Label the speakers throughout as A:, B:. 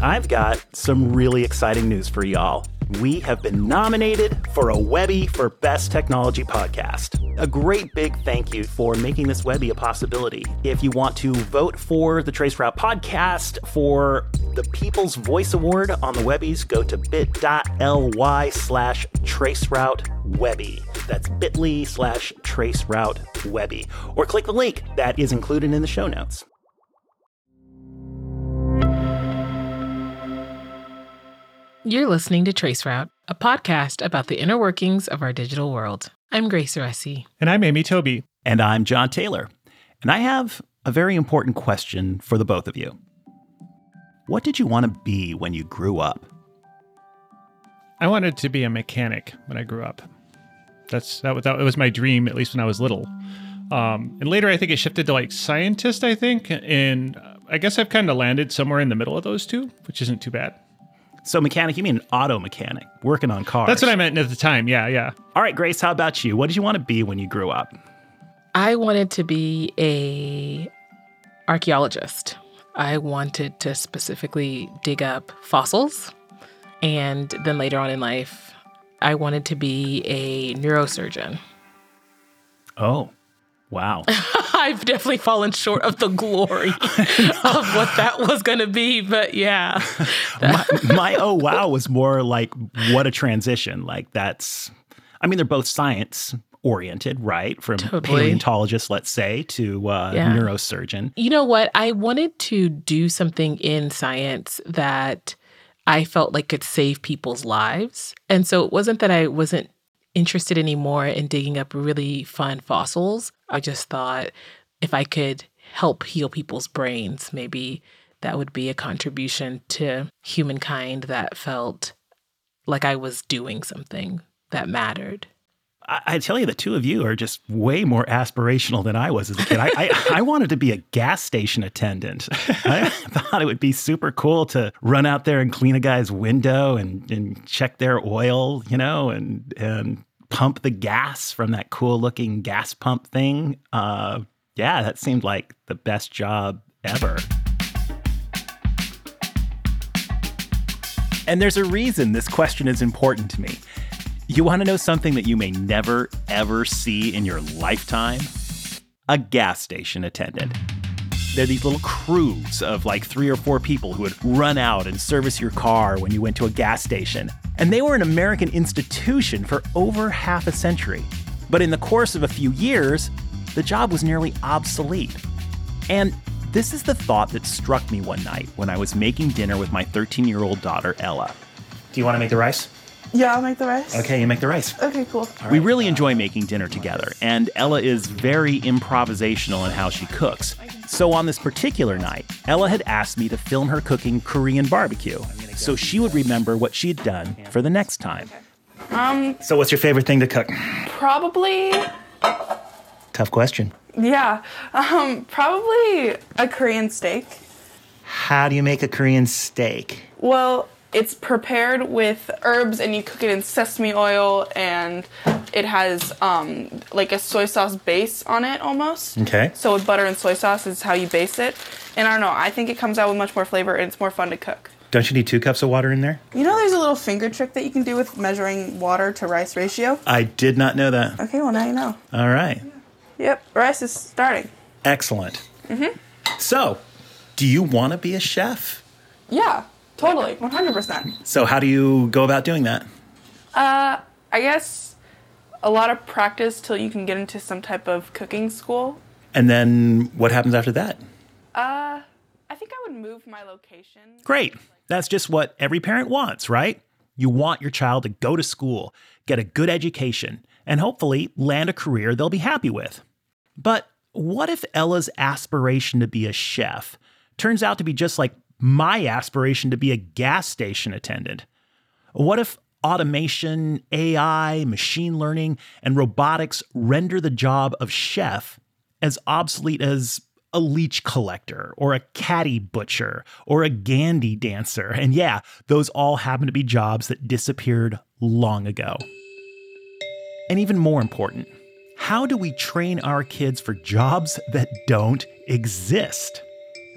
A: I've got some really exciting news for y'all. We have been nominated for a Webby for Best Technology Podcast. A great big thank you for making this Webby a possibility. If you want to vote for the Traceroute podcast for the People's Voice Award on the Webbies, go to bit.ly slash traceroute Webby. That's bit.ly slash traceroute Webby. Or click the link that is included in the show notes.
B: You're listening to Traceroute, a podcast about the inner workings of our digital world. I'm Grace Ewura-Esi.
C: And I'm Amy Tobey.
A: And I'm John Taylor. And I have a very important question for the both of you. What did you want to be when you grew up?
C: I wanted to be a mechanic when I grew up. That's that was, that was my dream, at least when I was little. Um, and later, I think it shifted to like scientist. I think, and I guess I've kind of landed somewhere in the middle of those two, which isn't too bad.
A: So mechanic, you mean auto mechanic, working on cars.
C: That's what I meant at the time. Yeah, yeah.
A: All right, Grace, how about you? What did you want to be when you grew up?
B: I wanted to be a archaeologist. I wanted to specifically dig up fossils. And then later on in life, I wanted to be a neurosurgeon.
A: Oh, wow.
B: I've definitely fallen short of the glory of what that was going to be. But yeah.
A: my, my oh, wow was more like, what a transition. Like, that's, I mean, they're both science oriented, right? From totally. paleontologist, let's say, to uh, yeah. neurosurgeon.
B: You know what? I wanted to do something in science that I felt like could save people's lives. And so it wasn't that I wasn't interested anymore in digging up really fun fossils. I just thought if I could help heal people's brains, maybe that would be a contribution to humankind that felt like I was doing something that mattered.
A: I, tell you, the two of you are just way more aspirational than I was as a kid. I, I, I wanted to be a gas station attendant. I thought it would be super cool to run out there and clean a guy's window and, and check their oil, you know, and and pump the gas from that cool looking gas pump thing. Uh, yeah, that seemed like the best job ever. And there's a reason this question is important to me. You want to know something that you may never, ever see in your lifetime? A gas station attendant. They're these little crews of like three or four people who would run out and service your car when you went to a gas station. And they were an American institution for over half a century. But in the course of a few years, the job was nearly obsolete. And this is the thought that struck me one night when I was making dinner with my 13 year old daughter, Ella. Do you want to make the rice?
D: Yeah, I'll make the rice.
A: Okay, you make the rice.
D: Okay, cool.
A: Right. We really enjoy making dinner together, and Ella is very improvisational in how she cooks. So on this particular night, Ella had asked me to film her cooking Korean barbecue so she would remember what she'd done for the next time.
D: Um,
A: so what's your favorite thing to cook?
D: Probably
A: Tough question.
D: Yeah. Um, probably a Korean steak.
A: How do you make a Korean steak?
D: Well, it's prepared with herbs and you cook it in sesame oil and it has um, like a soy sauce base on it almost.
A: Okay.
D: So with butter and soy sauce is how you base it. And I don't know, I think it comes out with much more flavor and it's more fun to cook.
A: Don't you need two cups of water in there?
D: You know, there's a little finger trick that you can do with measuring water to rice ratio.
A: I did not know that.
D: Okay, well now you know.
A: All right.
D: Yep, rice is starting.
A: Excellent.
D: Mm-hmm.
A: So, do you want to be a chef?
D: Yeah, totally, 100%.
A: So, how do you go about doing that?
D: Uh, I guess a lot of practice till you can get into some type of cooking school.
A: And then what happens after that?
D: Uh, I think I would move my location.
A: Great. That's just what every parent wants, right? You want your child to go to school, get a good education, and hopefully land a career they'll be happy with. But what if Ella's aspiration to be a chef turns out to be just like my aspiration to be a gas station attendant? What if automation, AI, machine learning, and robotics render the job of chef as obsolete as a leech collector or a caddy butcher or a gandy dancer? And yeah, those all happen to be jobs that disappeared long ago. And even more important, how do we train our kids for jobs that don't exist?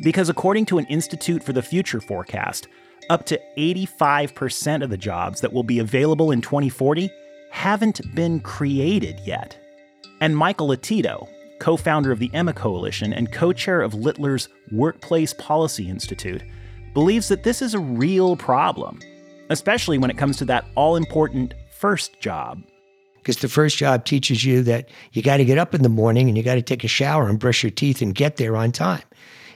A: Because according to an Institute for the Future forecast, up to 85% of the jobs that will be available in 2040 haven't been created yet. And Michael Lotito, co founder of the Emma Coalition and co chair of Littler's Workplace Policy Institute, believes that this is a real problem, especially when it comes to that all important first job.
E: Because the first job teaches you that you got to get up in the morning and you got to take a shower and brush your teeth and get there on time.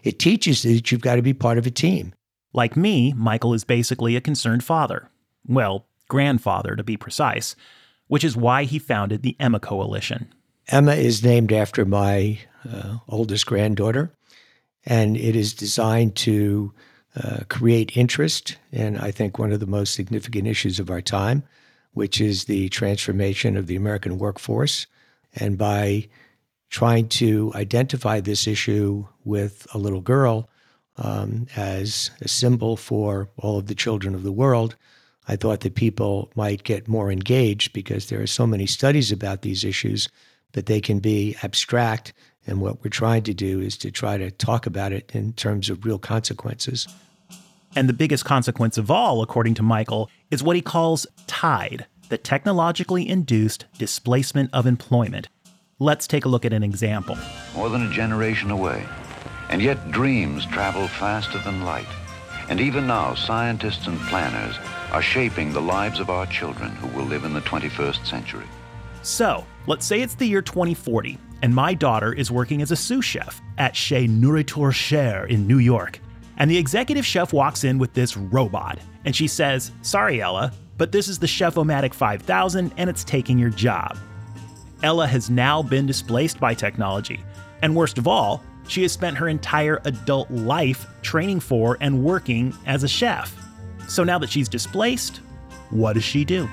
E: It teaches that you've got to be part of a team.
A: Like me, Michael is basically a concerned father. Well, grandfather to be precise, which is why he founded the Emma Coalition.
E: Emma is named after my uh, oldest granddaughter, and it is designed to uh, create interest in, I think, one of the most significant issues of our time, which is the transformation of the American workforce. And by trying to identify this issue with a little girl um, as a symbol for all of the children of the world, I thought that people might get more engaged because there are so many studies about these issues that they can be abstract. And what we're trying to do is to try to talk about it in terms of real consequences.
A: And the biggest consequence of all, according to Michael, is what he calls TIDE, the technologically induced displacement of employment. Let's take a look at an example.
F: More than a generation away. And yet dreams travel faster than light. And even now, scientists and planners are shaping the lives of our children who will live in the 21st century.
A: So, let's say it's the year 2040, and my daughter is working as a sous chef at Chez Nourriture Cher in New York. And the executive chef walks in with this robot, and she says, Sorry, Ella, but this is the Chef-O-Matic 5000 and it's taking your job. Ella has now been displaced by technology, and worst of all, she has spent her entire adult life training for and working as a chef. So now that she's displaced, what does she do?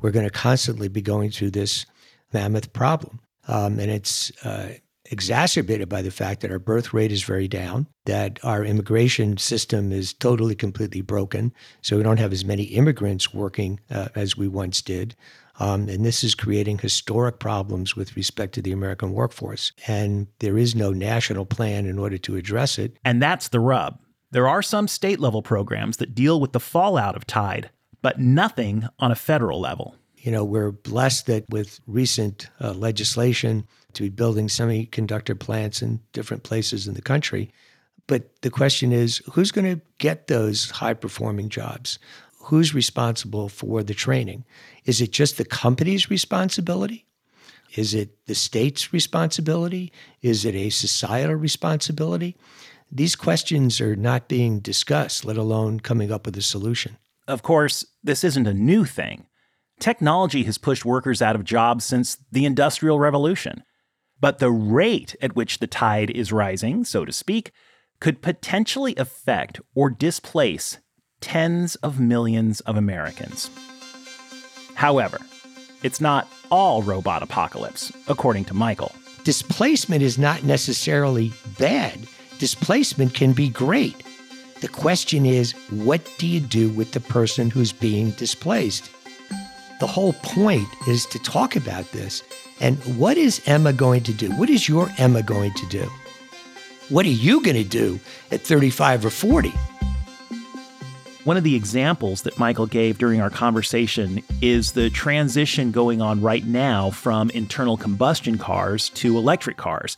E: We're going to constantly be going through this mammoth problem. Um, and it's uh, exacerbated by the fact that our birth rate is very down, that our immigration system is totally, completely broken. So we don't have as many immigrants working uh, as we once did. Um, and this is creating historic problems with respect to the American workforce. And there is no national plan in order to address it.
A: And that's the rub. There are some state level programs that deal with the fallout of TIDE, but nothing on a federal level.
E: You know, we're blessed that with recent uh, legislation to be building semiconductor plants in different places in the country. But the question is who's going to get those high performing jobs? Who's responsible for the training? Is it just the company's responsibility? Is it the state's responsibility? Is it a societal responsibility? These questions are not being discussed, let alone coming up with a solution.
A: Of course, this isn't a new thing. Technology has pushed workers out of jobs since the Industrial Revolution. But the rate at which the tide is rising, so to speak, could potentially affect or displace tens of millions of Americans. However, it's not all robot apocalypse, according to Michael.
E: Displacement is not necessarily bad displacement can be great. The question is, what do you do with the person who's being displaced? The whole point is to talk about this. And what is Emma going to do? What is your Emma going to do? What are you going to do at 35 or 40?
A: One of the examples that Michael gave during our conversation is the transition going on right now from internal combustion cars to electric cars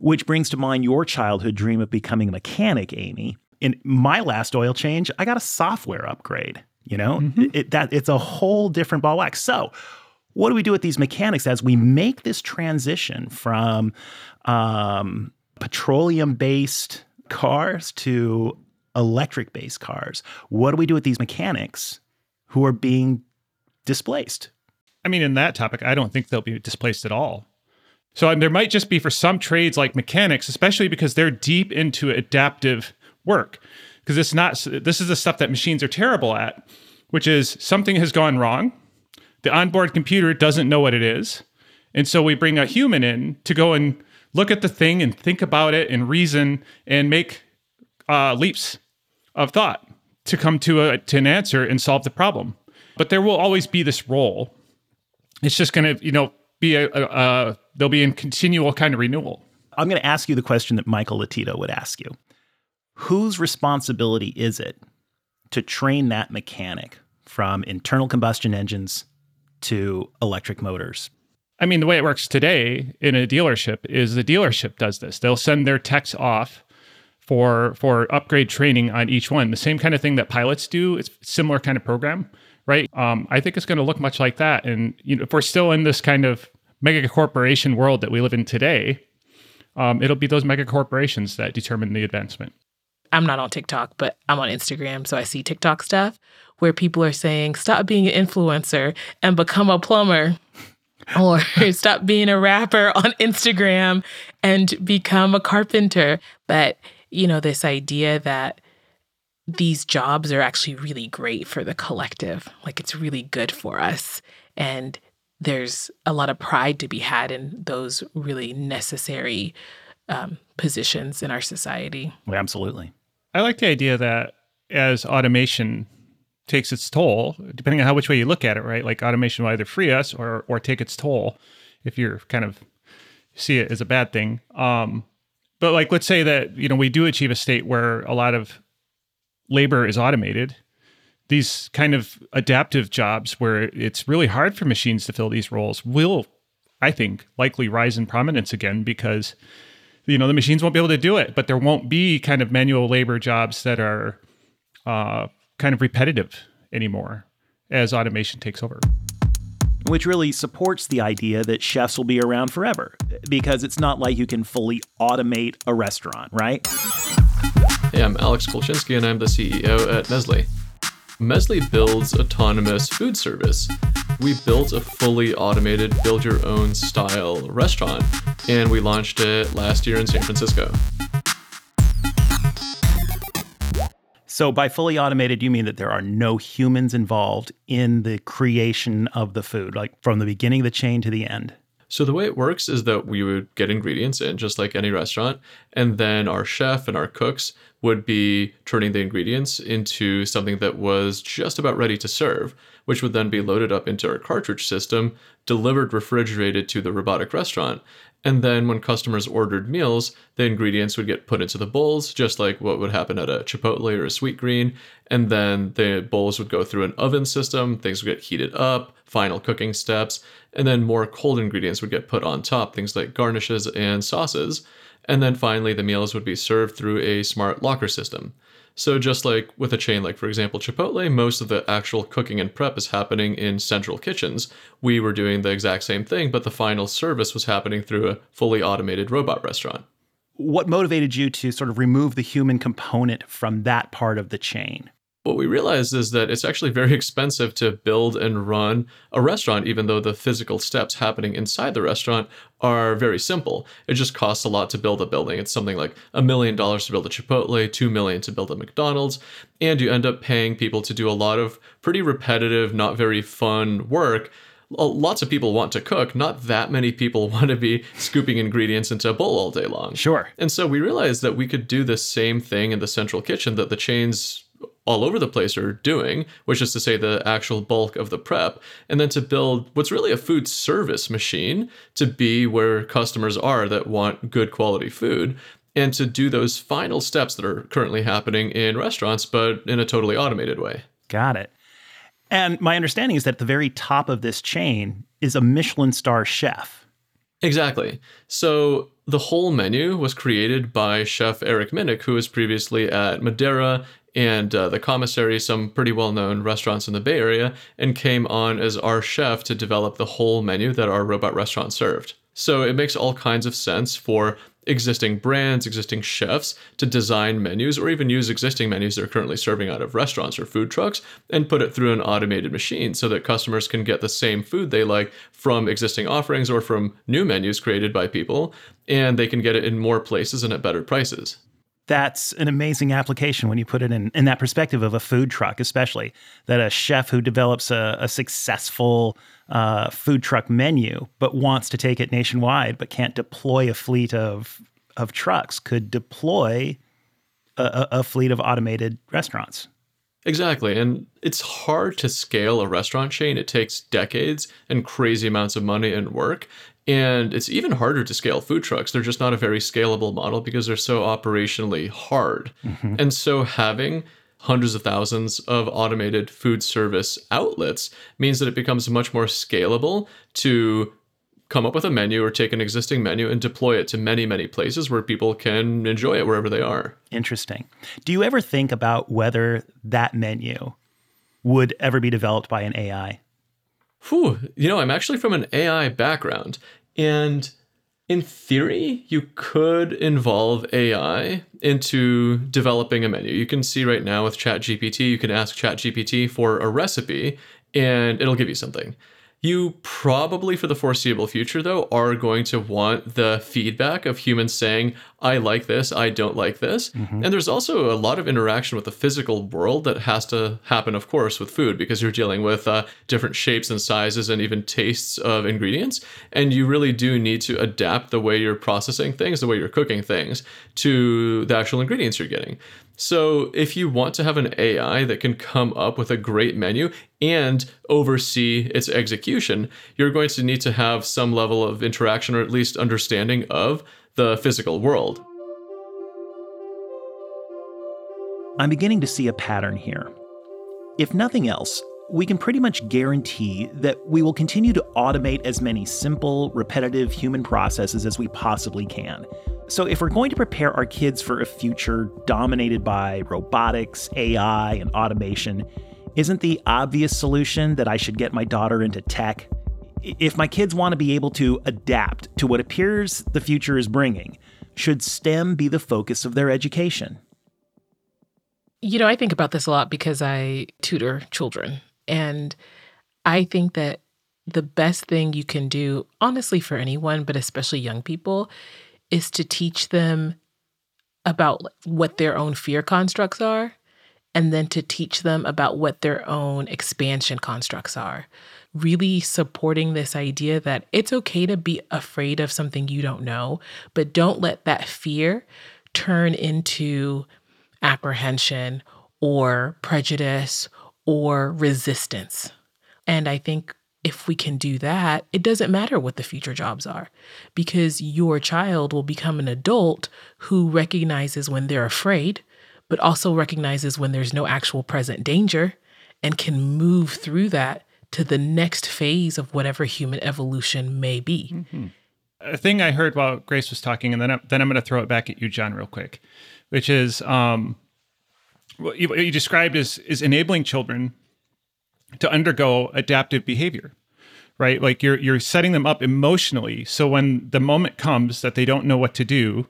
A: which brings to mind your childhood dream of becoming a mechanic, Amy. In my last oil change, I got a software upgrade. You know, mm-hmm. it, that it's a whole different ball wax. So, what do we do with these mechanics as we make this transition from um, petroleum-based cars to electric-based cars? What do we do with these mechanics who are being displaced?
C: I mean, in that topic, I don't think they'll be displaced at all. So there might just be for some trades like mechanics, especially because they're deep into adaptive work. Because it's not this is the stuff that machines are terrible at, which is something has gone wrong. The onboard computer doesn't know what it is. And so we bring a human in to go and look at the thing and think about it and reason and make uh, leaps of thought to come to, a, to an answer and solve the problem. But there will always be this role. It's just going to, you know, be a, a, a they'll be in continual kind of renewal.
A: I'm going to ask you the question that Michael Lotito would ask you. Whose responsibility is it to train that mechanic from internal combustion engines to electric motors?
C: I mean, the way it works today in a dealership is the dealership does this. They'll send their techs off for for upgrade training on each one. The same kind of thing that pilots do. It's similar kind of program, right? Um, I think it's going to look much like that. And you know, if we're still in this kind of mega corporation world that we live in today, um, it'll be those mega corporations that determine the advancement.
B: I'm not on TikTok, but I'm on Instagram. So I see TikTok stuff where people are saying, stop being an influencer and become a plumber. or stop being a rapper on Instagram and become a carpenter. But, you know, this idea that these jobs are actually really great for the collective, like it's really good for us. And there's a lot of pride to be had in those really necessary um, positions in our society.
A: Well, absolutely.
C: I like the idea that as automation takes its toll, depending on how which way you look at it, right? Like automation will either free us or or take its toll if you're kind of see it as a bad thing. Um, but like let's say that you know we do achieve a state where a lot of labor is automated. These kind of adaptive jobs where it's really hard for machines to fill these roles will, I think, likely rise in prominence again because you know the machines won't be able to do it, but there won't be kind of manual labor jobs that are uh, kind of repetitive anymore as automation takes over.
A: Which really supports the idea that chefs will be around forever because it's not like you can fully automate a restaurant, right?
G: Hey, I'm Alex Kolchinski and I'm the CEO at Mezli. Mezli builds autonomous food service. We built a fully automated build your own style restaurant and we launched it last year in San Francisco.
A: So, by fully automated, you mean that there are no humans involved in the creation of the food, like from the beginning of the chain to the end?
G: So, the way it works is that we would get ingredients in, just like any restaurant, and then our chef and our cooks would be turning the ingredients into something that was just about ready to serve, which would then be loaded up into our cartridge system, delivered refrigerated to the robotic restaurant. And then when customers ordered meals, the ingredients would get put into the bowls, just like what would happen at a Chipotle or a Sweetgreen. And then the bowls would go through an oven system, things would get heated up, final cooking steps, and then more cold ingredients would get put on top, things like garnishes and sauces. And then finally, the meals would be served through a smart locker system. So, just like with a chain like, for example, Chipotle, most of the actual cooking and prep is happening in central kitchens. We were doing the exact same thing, but the final service was happening through a fully automated robot restaurant.
A: What motivated you to sort of remove the human component from that part of the chain?
G: What we realized is that it's actually very expensive to build and run a restaurant, even though the physical steps happening inside the restaurant are very simple. It just costs a lot to build a building. It's something like a million dollars to build a Chipotle, two million to build a McDonald's, and you end up paying people to do a lot of pretty repetitive, not very fun work lots of people want to cook. Not that many people want to be scooping ingredients into a bowl all day long.
A: Sure.
G: And so we realized that we could do the same thing in the central kitchen that the chains all over the place are doing, which is to say the actual bulk of the prep, and then to build what's really a food service machine to be where customers are that want good quality food and to do those final steps that are currently happening in restaurants, but in a totally automated way.
A: Got it. And my understanding is that at the very top of this chain is a Michelin star chef.
G: Exactly. So the whole menu was created by chef Eric Minnick, who was previously at Madera and uh, the commissary, some pretty well known restaurants in the Bay Area, and came on as our chef to develop the whole menu that our robot restaurant served. So it makes all kinds of sense for existing brands, existing chefs to design menus or even use existing menus they're currently serving out of restaurants or food trucks and put it through an automated machine so that customers can get the same food they like from existing offerings or from new menus created by people and they can get it in more places and at better prices
A: that's an amazing application when you put it in, in that perspective of a food truck, especially that a chef who develops a, a successful uh, food truck menu but wants to take it nationwide but can't deploy a fleet of of trucks could deploy a, a fleet of automated restaurants.
G: Exactly. And it's hard to scale a restaurant chain. It takes decades and crazy amounts of money and work. And it's even harder to scale food trucks. They're just not a very scalable model because they're so operationally hard. Mm-hmm. And so having hundreds of thousands of automated food service outlets means that it becomes much more scalable to come up with a menu or take an existing menu and deploy it to many, many places where people can enjoy it wherever they are.
A: Interesting. Do you ever think about whether that menu would ever be developed by an AI?
G: Whew. You know, I'm actually from an AI background. And in theory, you could involve AI into developing a menu. You can see right now with ChatGPT, you can ask ChatGPT for a recipe and it'll give you something. You probably, for the foreseeable future, though, are going to want the feedback of humans saying, I like this, I don't like this. Mm-hmm. And there's also a lot of interaction with the physical world that has to happen, of course, with food because you're dealing with uh, different shapes and sizes and even tastes of ingredients. And you really do need to adapt the way you're processing things, the way you're cooking things to the actual ingredients you're getting. So, if you want to have an AI that can come up with a great menu and oversee its execution, you're going to need to have some level of interaction or at least understanding of the physical world.
A: I'm beginning to see a pattern here. If nothing else, we can pretty much guarantee that we will continue to automate as many simple, repetitive human processes as we possibly can. So, if we're going to prepare our kids for a future dominated by robotics, AI, and automation, isn't the obvious solution that I should get my daughter into tech? If my kids want to be able to adapt to what appears the future is bringing, should STEM be the focus of their education?
B: You know, I think about this a lot because I tutor children. And I think that the best thing you can do, honestly, for anyone, but especially young people, is to teach them about what their own fear constructs are and then to teach them about what their own expansion constructs are. Really supporting this idea that it's okay to be afraid of something you don't know, but don't let that fear turn into apprehension or prejudice or resistance. And I think if we can do that, it doesn't matter what the future jobs are because your child will become an adult who recognizes when they're afraid, but also recognizes when there's no actual present danger and can move through that to the next phase of whatever human evolution may be. Mm-hmm.
C: A thing I heard while Grace was talking, and then, I, then I'm going to throw it back at you, John, real quick, which is um, what you, what you described as is enabling children to undergo adaptive behavior right? Like you're you're setting them up emotionally. So when the moment comes that they don't know what to do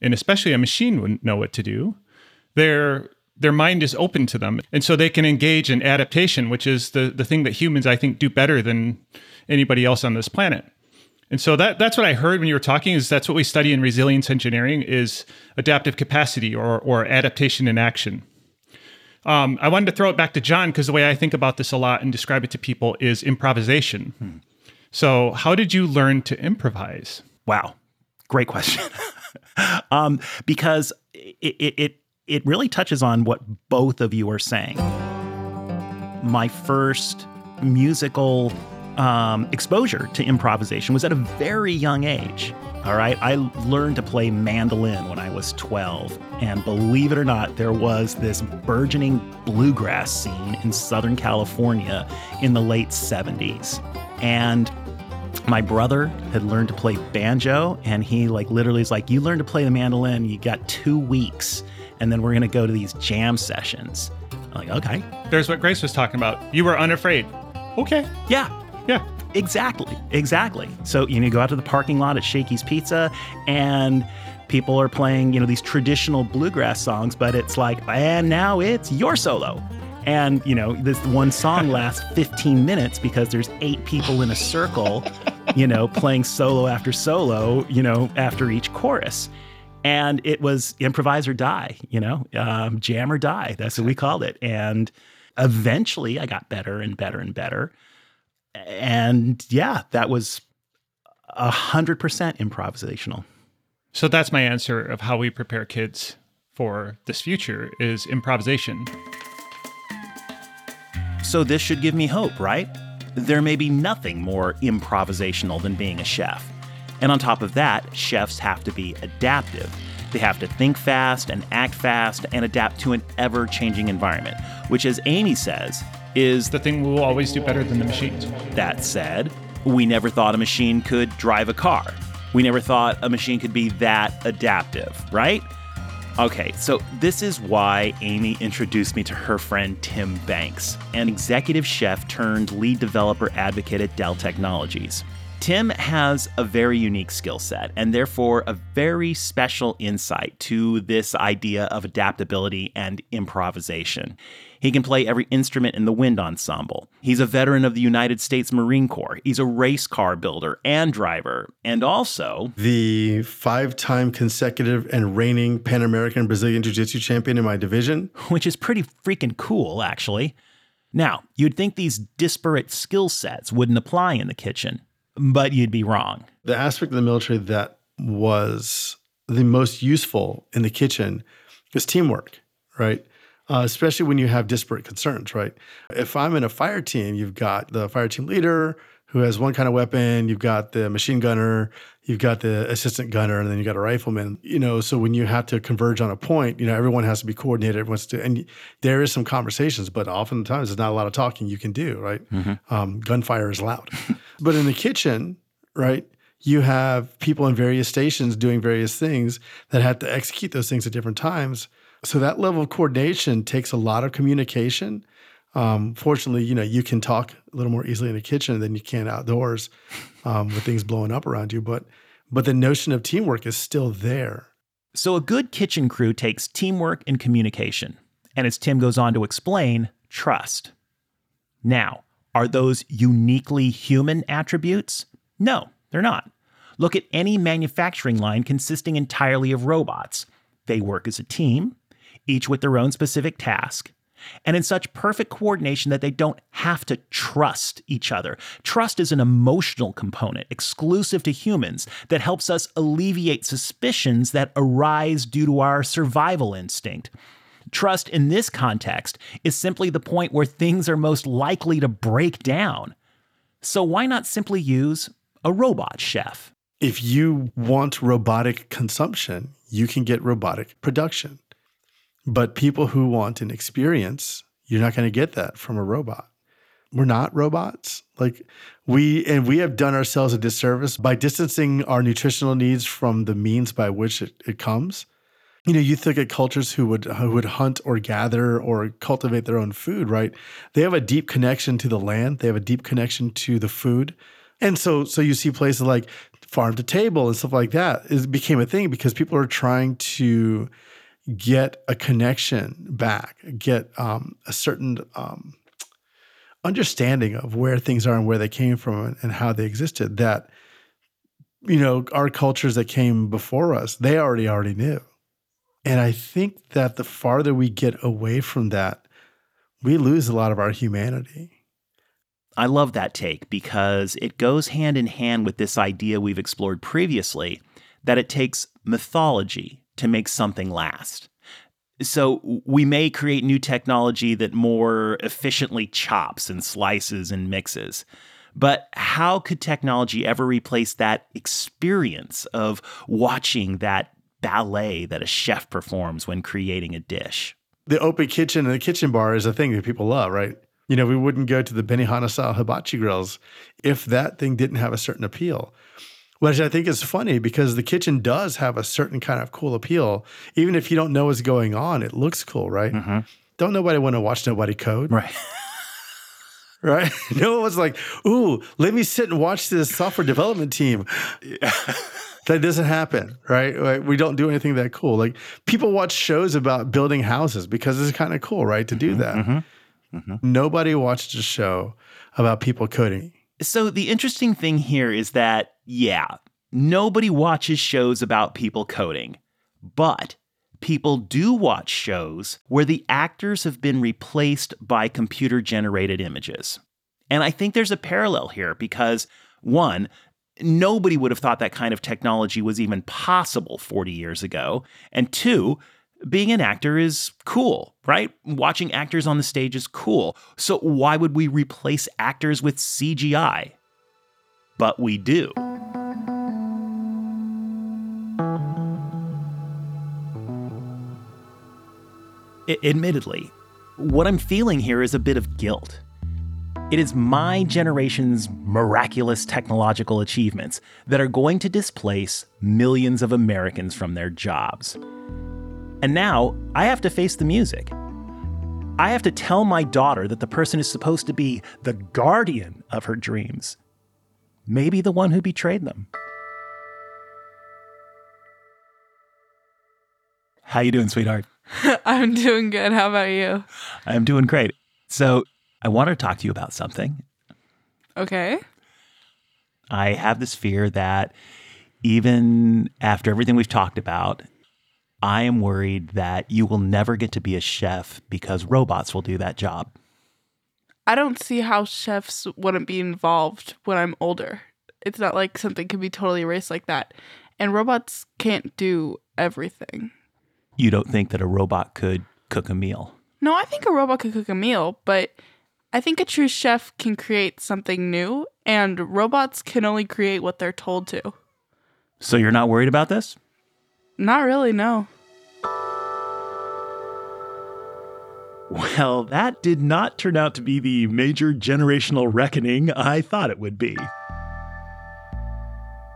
C: and especially a machine wouldn't know what to do their their mind is open to them. And so they can engage in adaptation which is the the thing that humans i think do better than anybody else on this planet. And so that that's what i heard when you were talking is that's what we study in resilience engineering is adaptive capacity or or adaptation in action um, I wanted to throw it back to John because the way I think about this a lot and describe it to people is improvisation. Hmm. So, how did you learn to improvise?
A: Wow, great question. um, because it, it, it it really touches on what both of you are saying. My first musical um, exposure to improvisation was at a very young age. All right, I learned to play mandolin when I was 12. And believe it or not, there was this burgeoning bluegrass scene in Southern California in the late 70s. And my brother had learned to play banjo, and he, like, literally is like, You learn to play the mandolin, you got two weeks, and then we're gonna go to these jam sessions. I'm like, okay.
C: There's what Grace was talking about. You were unafraid. Okay.
A: Yeah.
C: Yeah.
A: Exactly, exactly. So you know, you go out to the parking lot at Shakey's Pizza, and people are playing, you know, these traditional bluegrass songs, but it's like, and now it's your solo. And, you know, this one song lasts 15 minutes because there's eight people in a circle, you know, playing solo after solo, you know, after each chorus. And it was improvise or die, you know, um, jam or die. That's what we called it. And eventually I got better and better and better and yeah, that was a hundred percent improvisational.
C: So that's my answer of how we prepare kids for this future is improvisation.
A: So this should give me hope, right? There may be nothing more improvisational than being a chef. And on top of that, chefs have to be adaptive. They have to think fast and act fast and adapt to an ever changing environment, which, as Amy says, is
C: The thing we'll always do better than the machines.
A: that said, we never thought a machine could drive a car. We never thought a machine could be that adaptive, right? Okay, so this is why Amy introduced me to her friend Tim Banks, an executive chef turned lead developer advocate at Dell Technologies. Tim has a very unique skill set and therefore a very special insight to this idea of adaptability and improvisation. He can play every instrument in the wind ensemble. He's a veteran of the United States Marine Corps. He's a race car builder and driver, and also
H: The five time consecutive and reigning Pan American Brazilian Jiu Jitsu champion in my division.
A: which is pretty freaking cool, actually. Now, you'd think these disparate skill sets wouldn't apply in the kitchen, but you'd be wrong.
H: The aspect of the military that was the most useful in the kitchen is teamwork, right? Uh, especially when you have disparate concerns, right? If I'm in a fire team, you've got the fire team leader who has one kind of weapon, you've got the machine gunner, you've got the assistant gunner, and then you've got a rifleman. You know, so when you have to converge on a point, you know, everyone has to be coordinated. Everyone's to, and there is some conversations, but oftentimes there's not a lot of talking you can do, right? Um, gunfire is loud. but in the kitchen, right? You have people in various stations doing various things that have to execute those things at different times. So that level of coordination takes a lot of communication. Um, fortunately, you know, you can talk a little more easily in the kitchen than you can outdoors um, with things blowing up around you. But but the notion of teamwork is still there.
A: So, a good kitchen crew takes teamwork and communication. And as Tim goes on to explain, trust. Now, are those uniquely human attributes? No, they're not. Look at any manufacturing line consisting entirely of robots. They work as a team, each with their own specific task, and in such perfect coordination that they don't have to trust each other. Trust is an emotional component exclusive to humans that helps us alleviate suspicions that arise due to our survival instinct. Trust in this context is simply the point where things are most likely to break down. So why not simply use a robot chef?
H: If you want robotic consumption, you can get robotic production. But people who want an experience, you're not going to get that from a robot. We're not robots. Like we and we have done ourselves a disservice by distancing our nutritional needs from the means by which it, it comes. You know, you think of cultures who would who would hunt or gather or cultivate their own food, right? They have a deep connection to the land. They have a deep connection to the food. And so so you see places like farm to table and stuff like that. It became a thing because people are trying to get a connection back, get um, a certain um, understanding of where things are and where they came from and, how they existed. That you know, our cultures that came before us, they already already knew. And I think that the farther we get away from that, we lose a lot of our humanity.
A: I love that take because it goes hand in hand with this idea we've explored previously that it takes mythology to make something last. So we may create new technology that more efficiently chops and slices and mixes. But how could technology ever replace that experience of watching that ballet that a chef performs when creating a dish?
H: The open kitchen and the kitchen bar is a thing that people love, right? You know, we wouldn't go to the Benihana style hibachi grills if that thing didn't have a certain appeal. Which I think is funny because the kitchen does have a certain kind of cool appeal. Even if you don't know what's going on, it looks cool, right? Mm-hmm. Don't nobody want to watch nobody code,
A: Right.
H: right? no one was like, ooh, let me sit and watch this software development team. that doesn't happen, right? Like, we don't do anything that cool. Like people watch shows about building houses because it's kind of cool, right? To do mm-hmm, that. Mm-hmm, nobody watched a show about people coding.
A: So the interesting thing here is that, yeah, nobody watches shows about people coding, but people do watch shows where the actors have been replaced by computer generated images. And I think there's a parallel here because, one, nobody would have thought that kind of technology was even possible 40 years ago. And two, Being an actor is cool, right? Watching actors on the stage is cool. So why would we replace actors with CGI? But we do. I- admittedly, what I'm feeling here is a bit of guilt. It is my generation's miraculous technological achievements that are going to displace millions of Americans from their jobs. And now I have to face the music. I have to tell my daughter that the person is supposed to be the guardian of her dreams, maybe the one who betrayed them. How you doing, sweetheart?
D: I'm doing good. How about you?
A: I'm doing great. So, I want to talk to you about something.
D: Okay.
A: I have this fear that even after everything we've talked about, I am worried that you will never get to be a chef because robots will do that job.
D: I don't see how chefs wouldn't be involved when I'm older. It's not like something can be totally erased like that. And robots can't do everything.
A: You don't think that a robot could cook a meal?
D: No, I think a robot could cook a meal, but I think a true chef can create something new, and robots can only create what they're told to.
A: So you're not worried about this?
D: Not really, no.
A: Well, that did not turn out to be the major generational reckoning I thought it would be.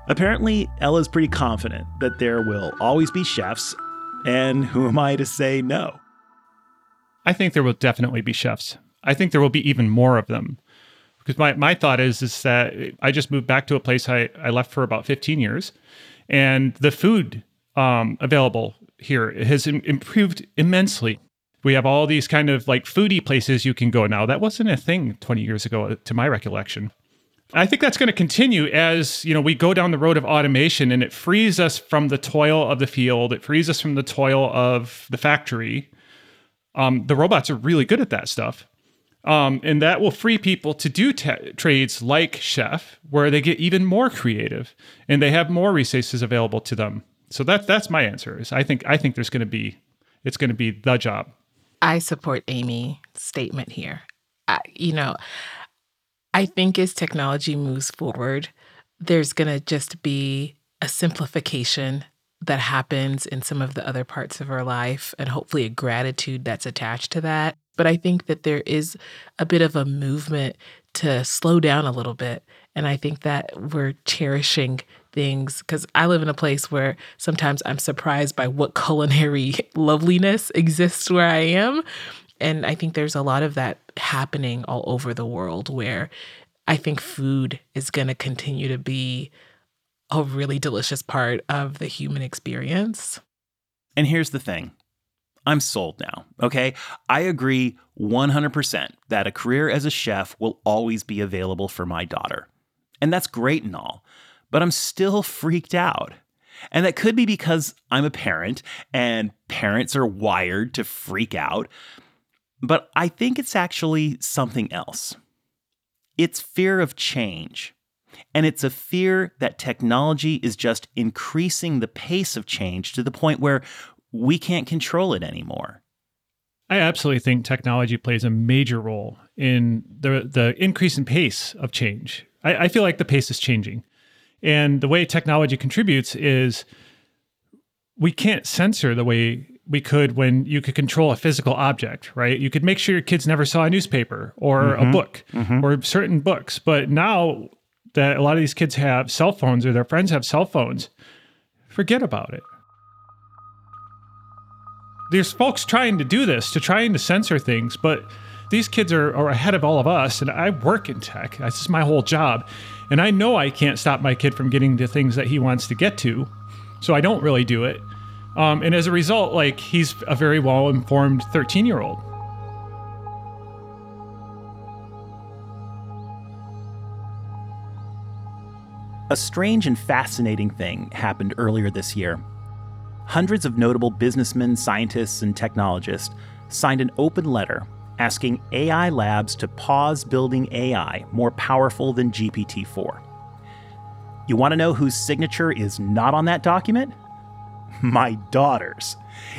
A: Apparently, Ella's pretty confident that there will always be chefs, and who am I to say no?
C: I think there will definitely be chefs. I think there will be even more of them. Because my, my thought is is that I just moved back to a place I, I left for about 15 years, and the food um, available here has im- improved immensely. We have all these kind of like foodie places you can go now. That wasn't a thing 20 years ago, to my recollection. I think that's going to continue as you know we go down the road of automation, and it frees us from the toil of the field. It frees us from the toil of the factory. Um, the robots are really good at that stuff. Um, and that will free people to do ta- trades like chef, where they get even more creative and they have more resources available to them. So that's that's my answer. Is I think I think there's going to be it's going to be the job.
B: I support Amy's statement here. I, you know, I think as technology moves forward, there's going to just be a simplification that happens in some of the other parts of our life and hopefully a gratitude that's attached to that. But I think that there is a bit of a movement to slow down a little bit. And I think that we're cherishing things because I live in a place where sometimes I'm surprised by what culinary loveliness exists where I am. And I think there's a lot of that happening all over the world where I think food is going to continue to be a really delicious part of the human experience.
A: And here's the thing I'm sold now, okay? I agree 100% that a career as a chef will always be available for my daughter. And that's great and all, but I'm still freaked out. And that could be because I'm a parent and parents are wired to freak out. But I think it's actually something else. It's fear of change. And it's a fear that technology is just increasing the pace of change to the point where we can't control it anymore.
C: I absolutely think technology plays a major role in the the increase in pace of change. I, I, feel like the pace is changing, and the way technology contributes is we can't censor the way we could when you could control a physical object, right? You could make sure your kids never saw a newspaper or mm-hmm. a book mm-hmm. or certain books, but now that a lot of these kids have cell phones or their friends have cell phones, forget about it. There's folks trying to do this, to trying to censor things, but these kids are, are ahead of all of us. And I work in tech. This is my whole job. And I know I can't stop my kid from getting to things that he wants to get to. So I don't really do it. Um, and as a result, like he's a very well informed 13 year old.
A: A strange and fascinating thing happened earlier this year. Hundreds of notable businessmen, scientists, and technologists signed an open letter asking AI labs to pause building AI more powerful than GPT 4. You want to know whose signature is not on that document? My daughter's.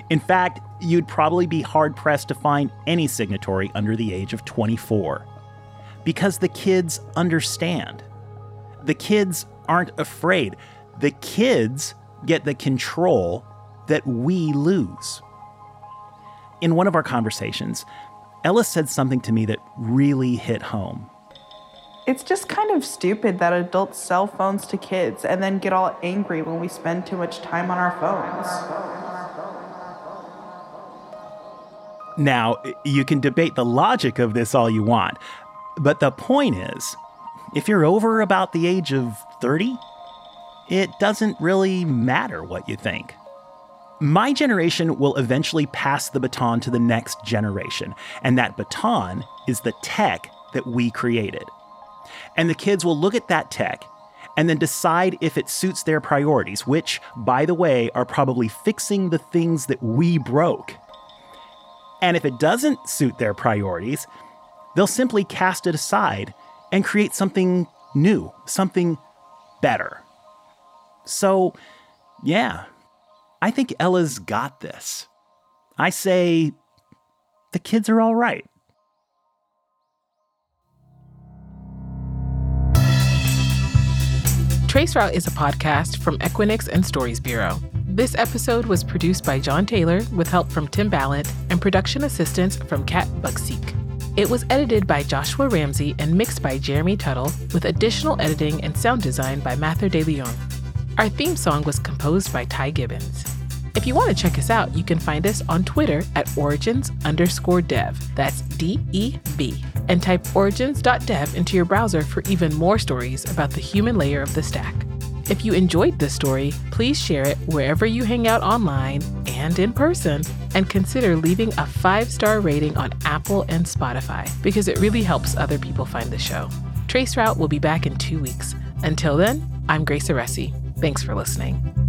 A: In fact, you'd probably be hard pressed to find any signatory under the age of 24. Because the kids understand. The kids aren't afraid. The kids get the control that we lose. In one of our conversations, Ella said something to me that really hit home.
I: It's just kind of stupid that adults sell phones to kids and then get all angry when we spend too much time on our phones.
A: Now, you can debate the logic of this all you want, but the point is if you're over about the age of 30, it doesn't really matter what you think. My generation will eventually pass the baton to the next generation, and that baton is the tech that we created. And the kids will look at that tech and then decide if it suits their priorities, which, by the way, are probably fixing the things that we broke. And if it doesn't suit their priorities, they'll simply cast it aside and create something new, something better. So, yeah, I think Ella's got this. I say the kids are all right.
B: Traceroute is a podcast from Equinix and Stories Bureau. This episode was produced by John Taylor with help from Tim Ballant and production assistance from Kat Buckseek. It was edited by Joshua Ramsey and mixed by Jeremy Tuttle, with additional editing and sound design by Mather De Leon. Our theme song was composed by Ty Gibbons. If you want to check us out, you can find us on Twitter at origins underscore dev. That's D E V. And type origins.dev into your browser for even more stories about the human layer of the stack. If you enjoyed this story, please share it wherever you hang out online and in person, and consider leaving a five star rating on Apple and Spotify because it really helps other people find the show. Traceroute will be back in two weeks. Until then, I'm Grace Ewura-Esi. Thanks for listening.